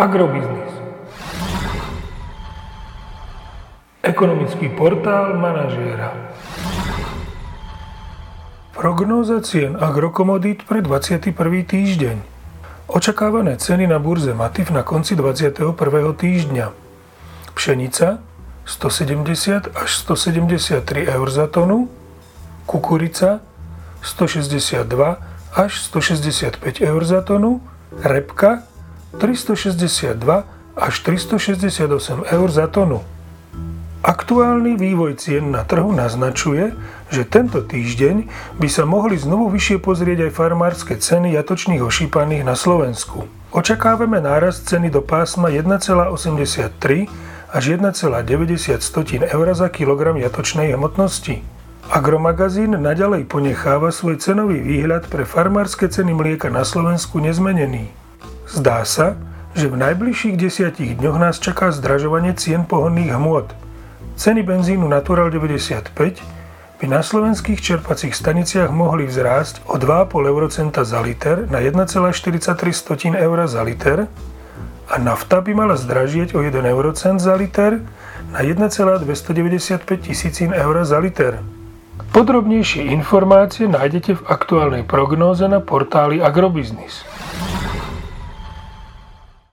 Agrobiznis. Ekonomický portál manažéra. Prognóza cien agrokomodít pre 21. týždeň. Očakávané ceny na burze Matif na konci 21. týždňa. Pšenica 170 až 173 eur za tonu, kukurica 162 až 165 eur za tonu, repka 362 až 368 eur za tonu. Aktuálny vývoj cien na trhu naznačuje, že tento týždeň by sa mohli znovu vyššie pozrieť aj farmárske ceny jatočných ošípaných na Slovensku. Očakávame nárast ceny do pásma 1,83 až 1,90 eur za kilogram jatočnej hmotnosti. Agromagazín naďalej ponecháva svoj cenový výhľad pre farmárske ceny mlieka na Slovensku nezmenený. Zdá sa, že v najbližších desiatich dňoch nás čaká zdražovanie cien pohonných hmôt – Ceny benzínu Natural 95 by na slovenských čerpacích staniciach mohli vzrásť o 2,5 eurocenta za liter na 1,43 eur za liter a nafta by mala zdražieť o 1 eurocent za liter na 1,295 tisícin eur za liter. Podrobnejšie informácie nájdete v aktuálnej prognóze na portáli Agrobiznis.